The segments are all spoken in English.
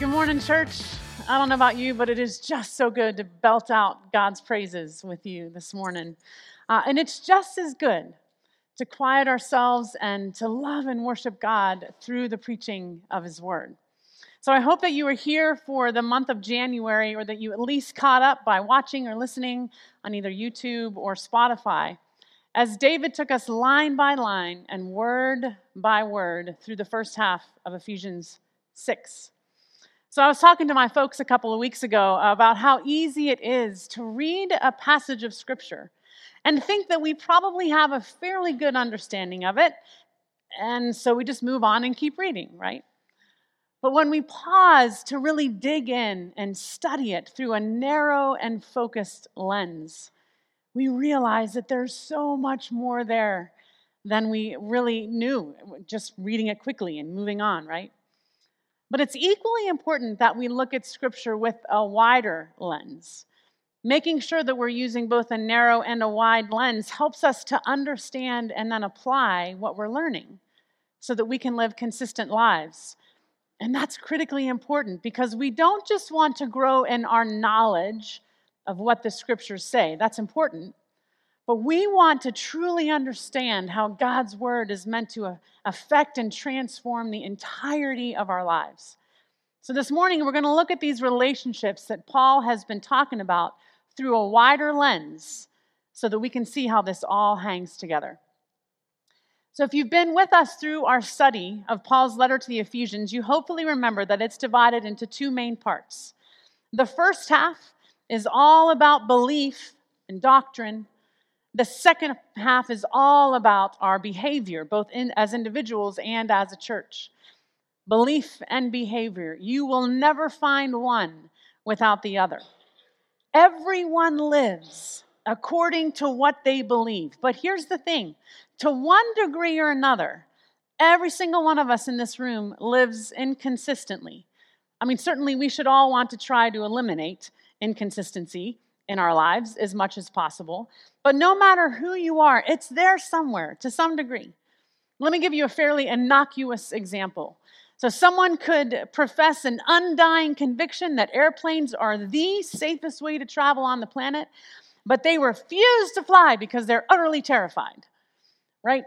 Good morning, church. I don't know about you, but it is just so good to belt out God's praises with you this morning. Uh, and it's just as good to quiet ourselves and to love and worship God through the preaching of His Word. So I hope that you are here for the month of January or that you at least caught up by watching or listening on either YouTube or Spotify as David took us line by line and word by word through the first half of Ephesians 6. So, I was talking to my folks a couple of weeks ago about how easy it is to read a passage of Scripture and think that we probably have a fairly good understanding of it. And so we just move on and keep reading, right? But when we pause to really dig in and study it through a narrow and focused lens, we realize that there's so much more there than we really knew just reading it quickly and moving on, right? But it's equally important that we look at Scripture with a wider lens. Making sure that we're using both a narrow and a wide lens helps us to understand and then apply what we're learning so that we can live consistent lives. And that's critically important because we don't just want to grow in our knowledge of what the scriptures say, that's important. But we want to truly understand how God's word is meant to uh, affect and transform the entirety of our lives. So, this morning, we're going to look at these relationships that Paul has been talking about through a wider lens so that we can see how this all hangs together. So, if you've been with us through our study of Paul's letter to the Ephesians, you hopefully remember that it's divided into two main parts. The first half is all about belief and doctrine the second half is all about our behavior, both in, as individuals and as a church. Belief and behavior. You will never find one without the other. Everyone lives according to what they believe. But here's the thing to one degree or another, every single one of us in this room lives inconsistently. I mean, certainly we should all want to try to eliminate inconsistency in our lives as much as possible. But no matter who you are, it's there somewhere to some degree. Let me give you a fairly innocuous example. So, someone could profess an undying conviction that airplanes are the safest way to travel on the planet, but they refuse to fly because they're utterly terrified, right?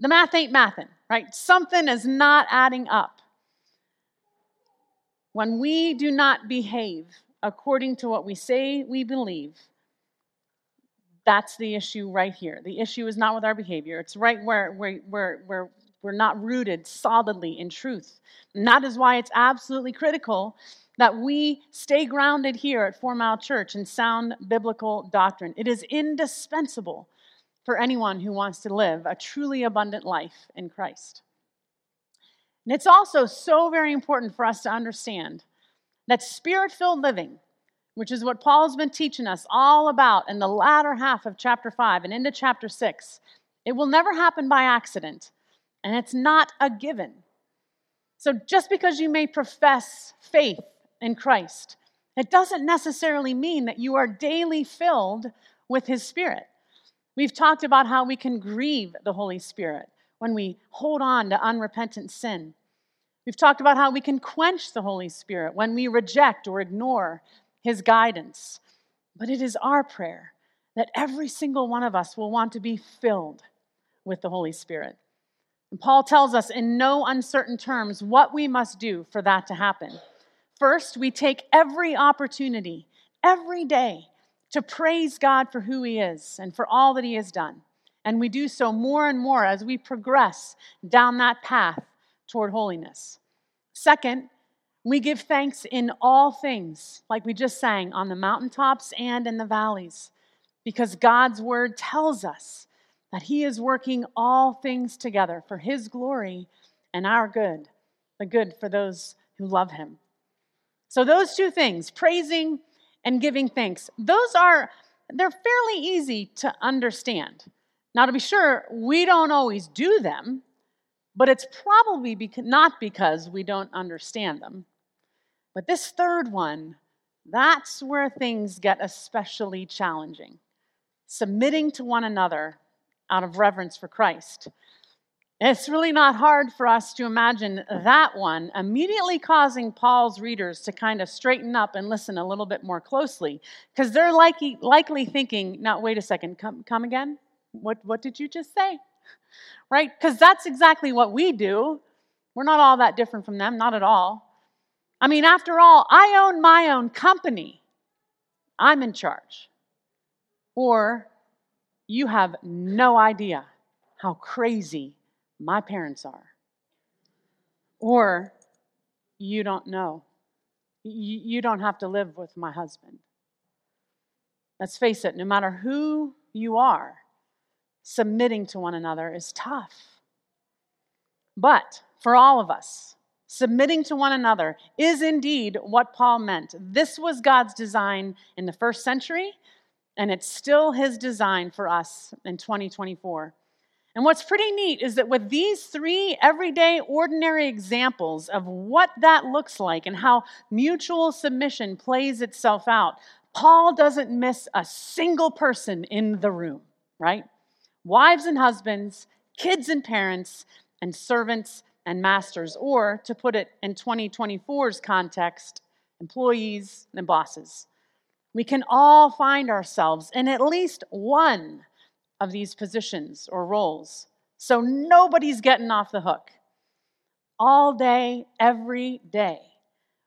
The math ain't mathin', right? Something is not adding up. When we do not behave according to what we say we believe, that's the issue right here. The issue is not with our behavior, it's right where, where, where, where we're not rooted solidly in truth. And that is why it's absolutely critical that we stay grounded here at Four Mile Church in sound biblical doctrine. It is indispensable for anyone who wants to live a truly abundant life in Christ. And it's also so very important for us to understand that spirit filled living, which is what Paul's been teaching us all about in the latter half of chapter 5 and into chapter 6, it will never happen by accident, and it's not a given. So just because you may profess faith in Christ, it doesn't necessarily mean that you are daily filled with His Spirit. We've talked about how we can grieve the Holy Spirit when we hold on to unrepentant sin. We've talked about how we can quench the Holy Spirit when we reject or ignore His guidance. But it is our prayer that every single one of us will want to be filled with the Holy Spirit. And Paul tells us in no uncertain terms what we must do for that to happen. First, we take every opportunity, every day, to praise God for who He is and for all that He has done. And we do so more and more as we progress down that path toward holiness. Second, we give thanks in all things, like we just sang, on the mountaintops and in the valleys, because God's word tells us that He is working all things together for His glory and our good, the good for those who love Him. So, those two things, praising and giving thanks, those are, they're fairly easy to understand. Now, to be sure, we don't always do them but it's probably not because we don't understand them. But this third one, that's where things get especially challenging. Submitting to one another out of reverence for Christ. It's really not hard for us to imagine that one immediately causing Paul's readers to kind of straighten up and listen a little bit more closely because they're likely, likely thinking, now, wait a second, come, come again? What, what did you just say? Right? Because that's exactly what we do. We're not all that different from them, not at all. I mean, after all, I own my own company, I'm in charge. Or you have no idea how crazy my parents are. Or you don't know. You don't have to live with my husband. Let's face it, no matter who you are, submitting to one another is tough. But for all of us, submitting to one another is indeed what Paul meant. This was God's design in the first century, and it's still his design for us in 2024. And what's pretty neat is that with these three everyday, ordinary examples of what that looks like and how mutual submission plays itself out, Paul doesn't miss a single person in the room, right? Wives and husbands, kids and parents, and servants and masters, or to put it in 2024's context, employees and bosses. We can all find ourselves in at least one of these positions or roles. So nobody's getting off the hook. All day, every day,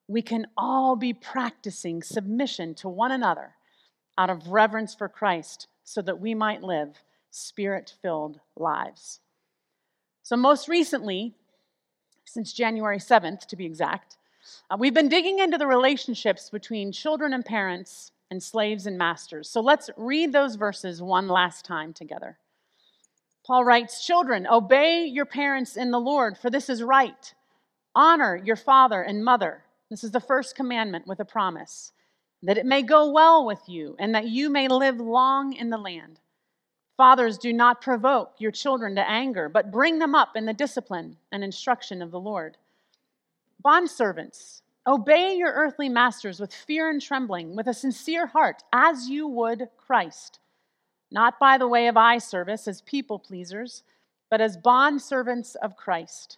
we can all be practicing submission to one another out of reverence for Christ so that we might live spirit filled lives. So, most recently, since January 7th to be exact, uh, we've been digging into the relationships between children and parents and slaves and masters. So let's read those verses one last time together. Paul writes Children, obey your parents in the Lord, for this is right. Honor your father and mother. This is the first commandment with a promise that it may go well with you and that you may live long in the land. Fathers, do not provoke your children to anger, but bring them up in the discipline and instruction of the Lord. Bondservants, Obey your earthly masters with fear and trembling, with a sincere heart, as you would Christ, not by the way of eye service as people pleasers, but as bond servants of Christ,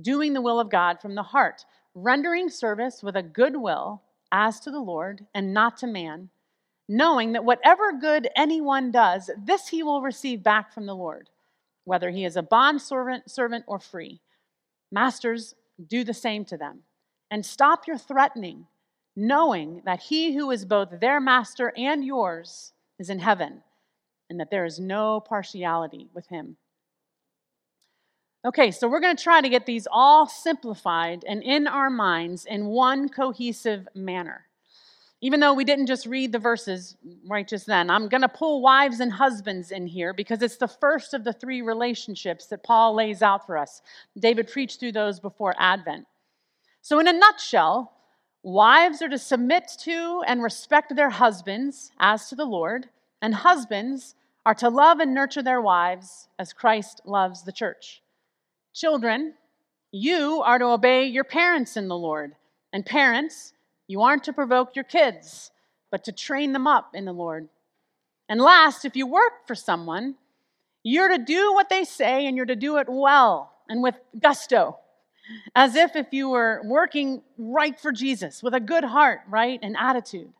doing the will of God from the heart, rendering service with a good will as to the Lord and not to man, knowing that whatever good anyone does, this he will receive back from the Lord, whether he is a bond servant, servant or free. Masters, do the same to them and stop your threatening, knowing that he who is both their master and yours is in heaven, and that there is no partiality with him. Okay, so we're going to try to get these all simplified and in our minds in one cohesive manner. Even though we didn't just read the verses right just then, I'm going to pull wives and husbands in here because it's the first of the three relationships that Paul lays out for us. David preached through those before Advent. So, in a nutshell, wives are to submit to and respect their husbands as to the Lord, and husbands are to love and nurture their wives as Christ loves the church. Children, you are to obey your parents in the Lord, and parents, you aren't to provoke your kids, but to train them up in the Lord. And last, if you work for someone, you're to do what they say and you're to do it well and with gusto as if if you were working right for Jesus with a good heart, right, and attitude.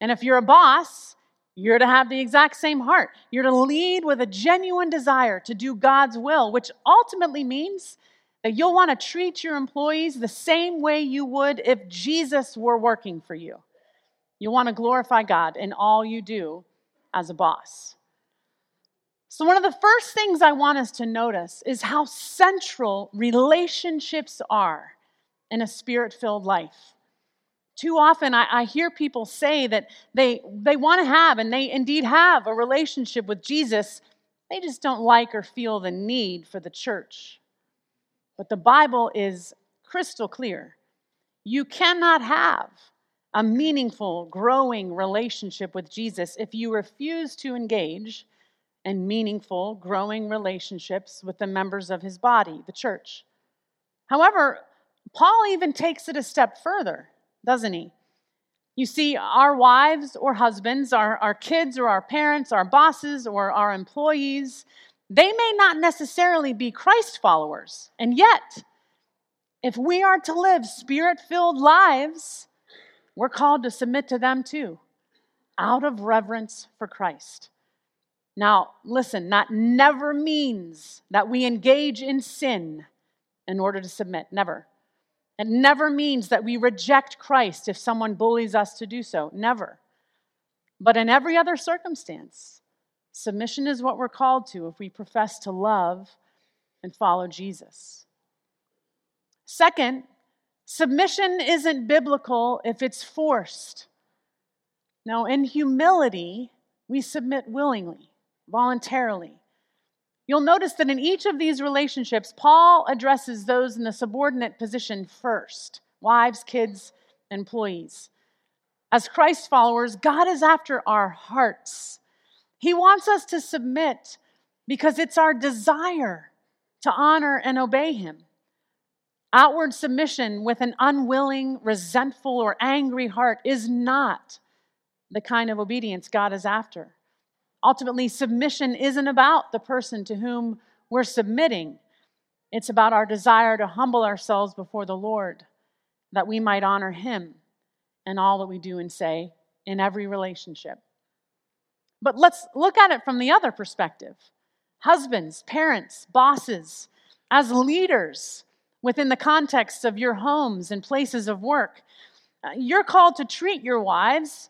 And if you're a boss, you're to have the exact same heart. You're to lead with a genuine desire to do God's will, which ultimately means that you'll want to treat your employees the same way you would if Jesus were working for you. You'll want to glorify God in all you do as a boss. So, one of the first things I want us to notice is how central relationships are in a spirit filled life. Too often, I, I, hear people say that they, they want to have, and they indeed have, a relationship with Jesus. They just don't like or feel the need for the church. But the Bible is crystal clear. You cannot have a meaningful, growing relationship with Jesus if you refuse to engage in meaningful, growing relationships with the members of his body, the church. However, Paul even takes it a step further, doesn't he? You see, our wives or husbands, our, our kids or our parents, our bosses or our employees, They may not necessarily be Christ followers, and yet, if we are to live spirit filled lives, we're called to submit to them too, out of reverence for Christ. Now, listen, that never means that we engage in sin in order to submit. Never. It never means that we reject Christ if someone bullies us to do so. Never. But in every other circumstance, submission is what we're called to if we profess to love and follow Jesus. Second, submission isn't biblical if it's forced. Now, in humility, we submit willingly voluntarily. You'll notice that in each of these relationships, Paul addresses those in the subordinate position first wives, kids, employees. As Christ followers, God is after our hearts. He wants us to submit because it's our desire to honor and obey Him. Outward submission with an unwilling, resentful, or angry heart is not the kind of obedience God is after. Ultimately, submission isn't about the person to whom we're submitting, it's about our desire to humble ourselves before the Lord that we might honor Him in all that we do and say in every relationship. But let's look at it from the other perspective. Husbands, parents, bosses, as leaders within the context of your homes and places of work, uh, you're called to treat your wives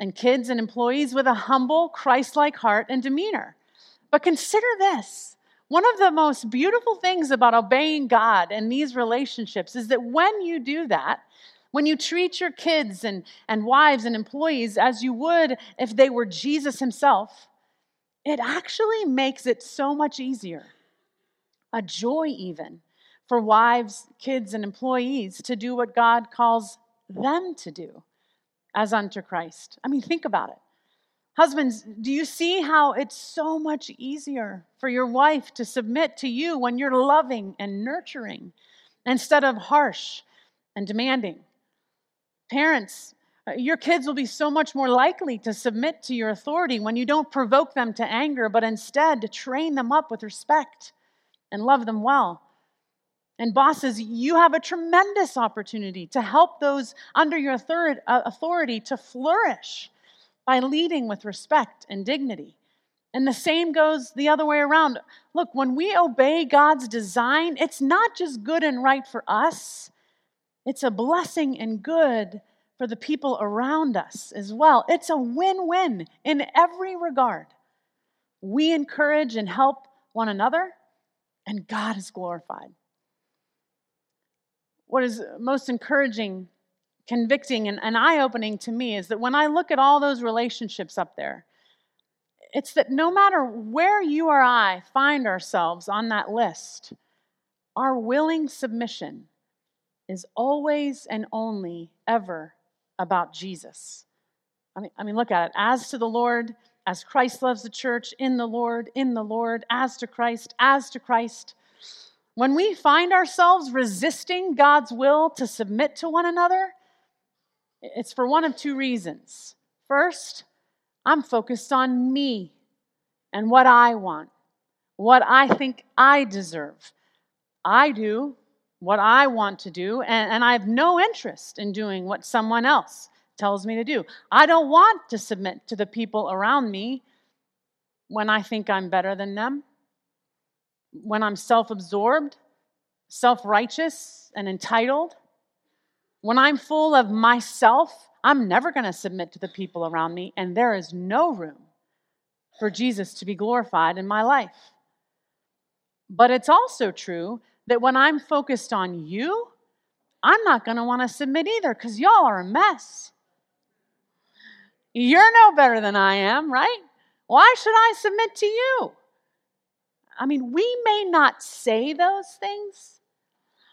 and kids and employees with a humble, Christ like heart and demeanor. But consider this one of the most beautiful things about obeying God in these relationships is that when you do that, when you treat your kids and, and wives and employees as you would if they were Jesus himself, it actually makes it so much easier, a joy even, for wives, kids, and employees to do what God calls them to do as unto Christ. I mean, think about it. Husbands, do you see how it's so much easier for your wife to submit to you when you're loving and nurturing instead of harsh and demanding? Parents, uh, your kids will be so much more likely to submit to your authority when you don't provoke them to anger, but instead to train them up with respect and love them well. And bosses, you have a tremendous opportunity to help those under your uh, authority to flourish by leading with respect and dignity. And the same goes the other way around. Look, when we obey God's design, it's not just good and right for us, it's a blessing and good for the people around us as well. It's a win win in every regard. We encourage and help one another, and God is glorified what is most encouraging, convicting, and, and eye opening to me is that when I look at all those relationships up there, it's that no matter where you or I find ourselves on that list, our willing submission is always and only ever about Jesus. I mean, I mean, look at it. As to the Lord, as Christ loves the church, in the Lord, in the Lord, as to Christ, as to Christ. When we find ourselves resisting God's will to submit to one another, it's for one of two reasons. First, I'm focused on me and what I want, what I think I deserve. I do what I want to do, and, and I have no interest in doing what someone else tells me to do. I don't want to submit to the people around me when I think I'm better than them when I'm self absorbed, self righteous, and entitled, when I'm full of myself, I'm never going to submit to the people around me, and there is no room for Jesus to be glorified in my life. But it's also true that when I'm focused on you, I'm not going to want to submit either because y'all are a mess. You're no better than I am, right? Why should I submit to you? I mean, we may not say those things,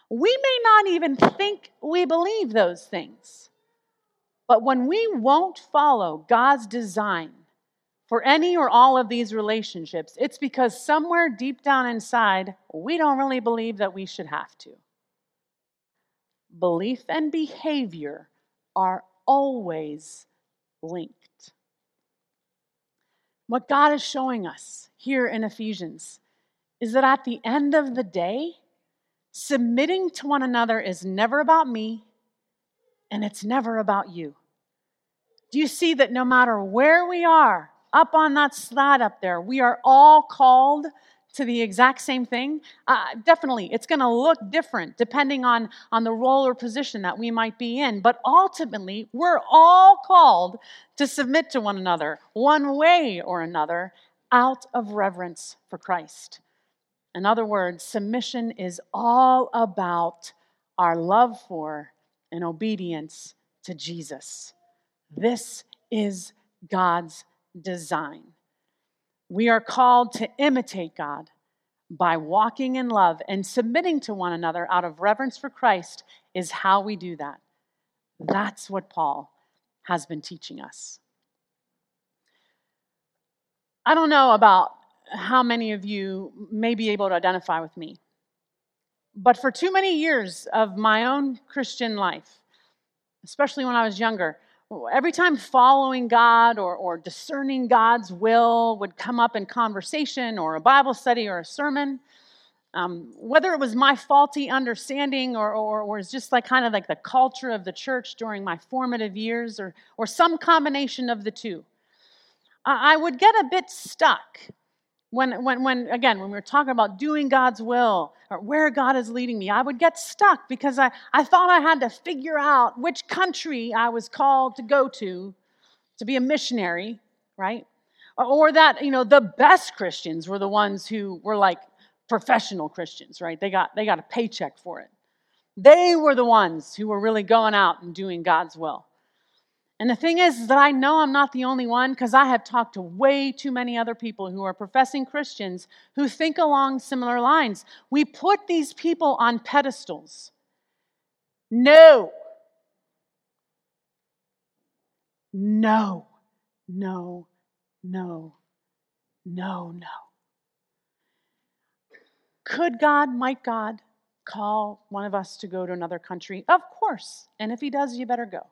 we may not even think we believe those things. But when we won't follow God's design for any or all of these relationships, it's because somewhere deep down inside, we don't really believe that we should have to. Belief and behavior are always linked. What God is showing us here in Ephesians is that at the end of the day, submitting to one another is never about me and it's never about you. Do you see that no matter where we are, up on that slide up there, we are all called to the exact same thing? Uh, definitely, it's going to look different depending on, on the role or position that we might be in. But ultimately, we're all called to submit to one another, one way or another, out of reverence for Christ. In other words, submission is all about our love for and obedience to Jesus. This is God's design. We are called to imitate God by walking in love and submitting to one another out of reverence for Christ, is how we do that. That's what Paul has been teaching us. I don't know about how many of you may be able to identify with me, but for too many years of my own Christian life, especially when I was younger, every time following God or, or discerning God's will would come up in conversation or a Bible study or a sermon, um, whether it was my faulty understanding or, or, or just like kind of like the culture of the church during my formative years or, or some combination of the two, I, I would get a bit stuck when, when, when, again, when we were talking about doing God's will or where God is leading me, I would get stuck because I, I thought I had to figure out which country I was called to go to to be a missionary, right? Or that, you know, the best Christians were the ones who were like professional Christians, right? They got, they got a paycheck for it. They were the ones who were really going out and doing God's will. And the thing is, is that I know I'm not the only one because I have talked to way too many other people who are professing Christians who think along similar lines. We put these people on pedestals. No. No, no, no, no, no. Could God, might God, call one of us to go to another country? Of course. And if He does, you better go.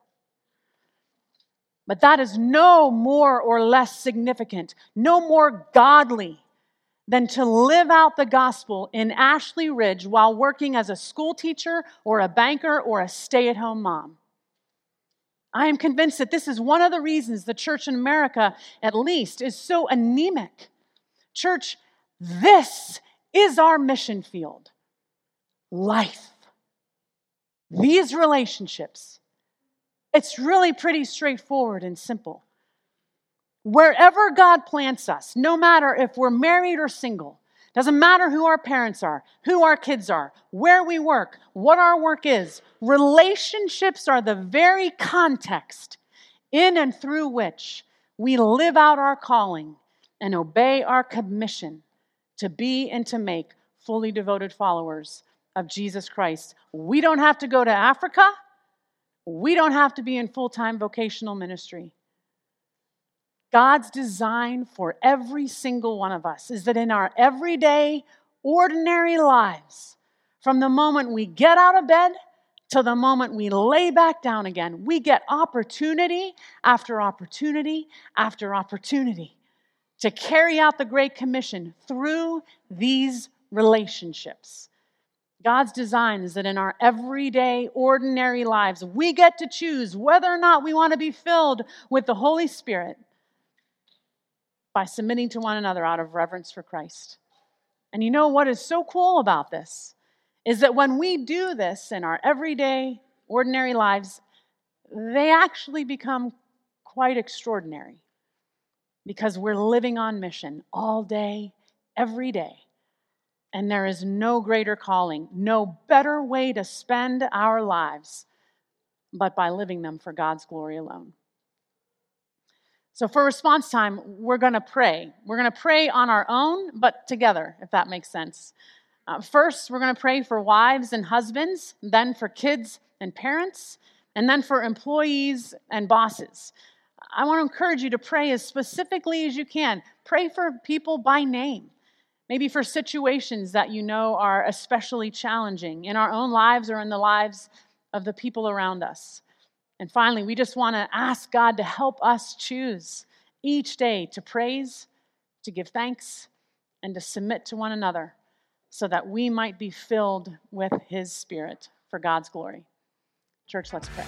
But that is no more or less significant, no more godly than to live out the gospel in Ashley Ridge while working as a school teacher or a banker or a stay at home mom. I am convinced that this is one of the reasons the church in America, at least, is so anemic. Church, this is our mission field life. These relationships it's really pretty straightforward and simple. Wherever God plants us, no matter if we're married or single, doesn't matter who our parents are, who our kids are, where we work, what our work is, relationships are the very context in and through which we live out our calling and obey our commission to be and to make fully devoted followers of Jesus Christ. We don't have to go to Africa. We don't have to be in full time vocational ministry. God's design for every single one of us is that in our everyday, ordinary lives, from the moment we get out of bed to the moment we lay back down again, we get opportunity after opportunity after opportunity to carry out the Great Commission through these relationships. God's design is that in our everyday, ordinary lives, we get to choose whether or not we want to be filled with the Holy Spirit by submitting to one another out of reverence for Christ. And you know what is so cool about this? Is that when we do this in our everyday, ordinary lives, they actually become quite extraordinary because we're living on mission all day, every day. And there is no greater calling, no better way to spend our lives but by living them for God's glory alone. So, for response time, we're going to pray. We're going to pray on our own, but together, if that makes sense. Uh, first, we're going to pray for wives and husbands, then for kids and parents, and then for employees and bosses. I want to encourage you to pray as specifically as you can. Pray for people by name. Maybe for situations that you know are especially challenging in our own lives or in the lives of the people around us. And finally, we just want to ask God to help us choose each day to praise, to give thanks, and to submit to one another so that we might be filled with His Spirit for God's glory. Church, let's pray.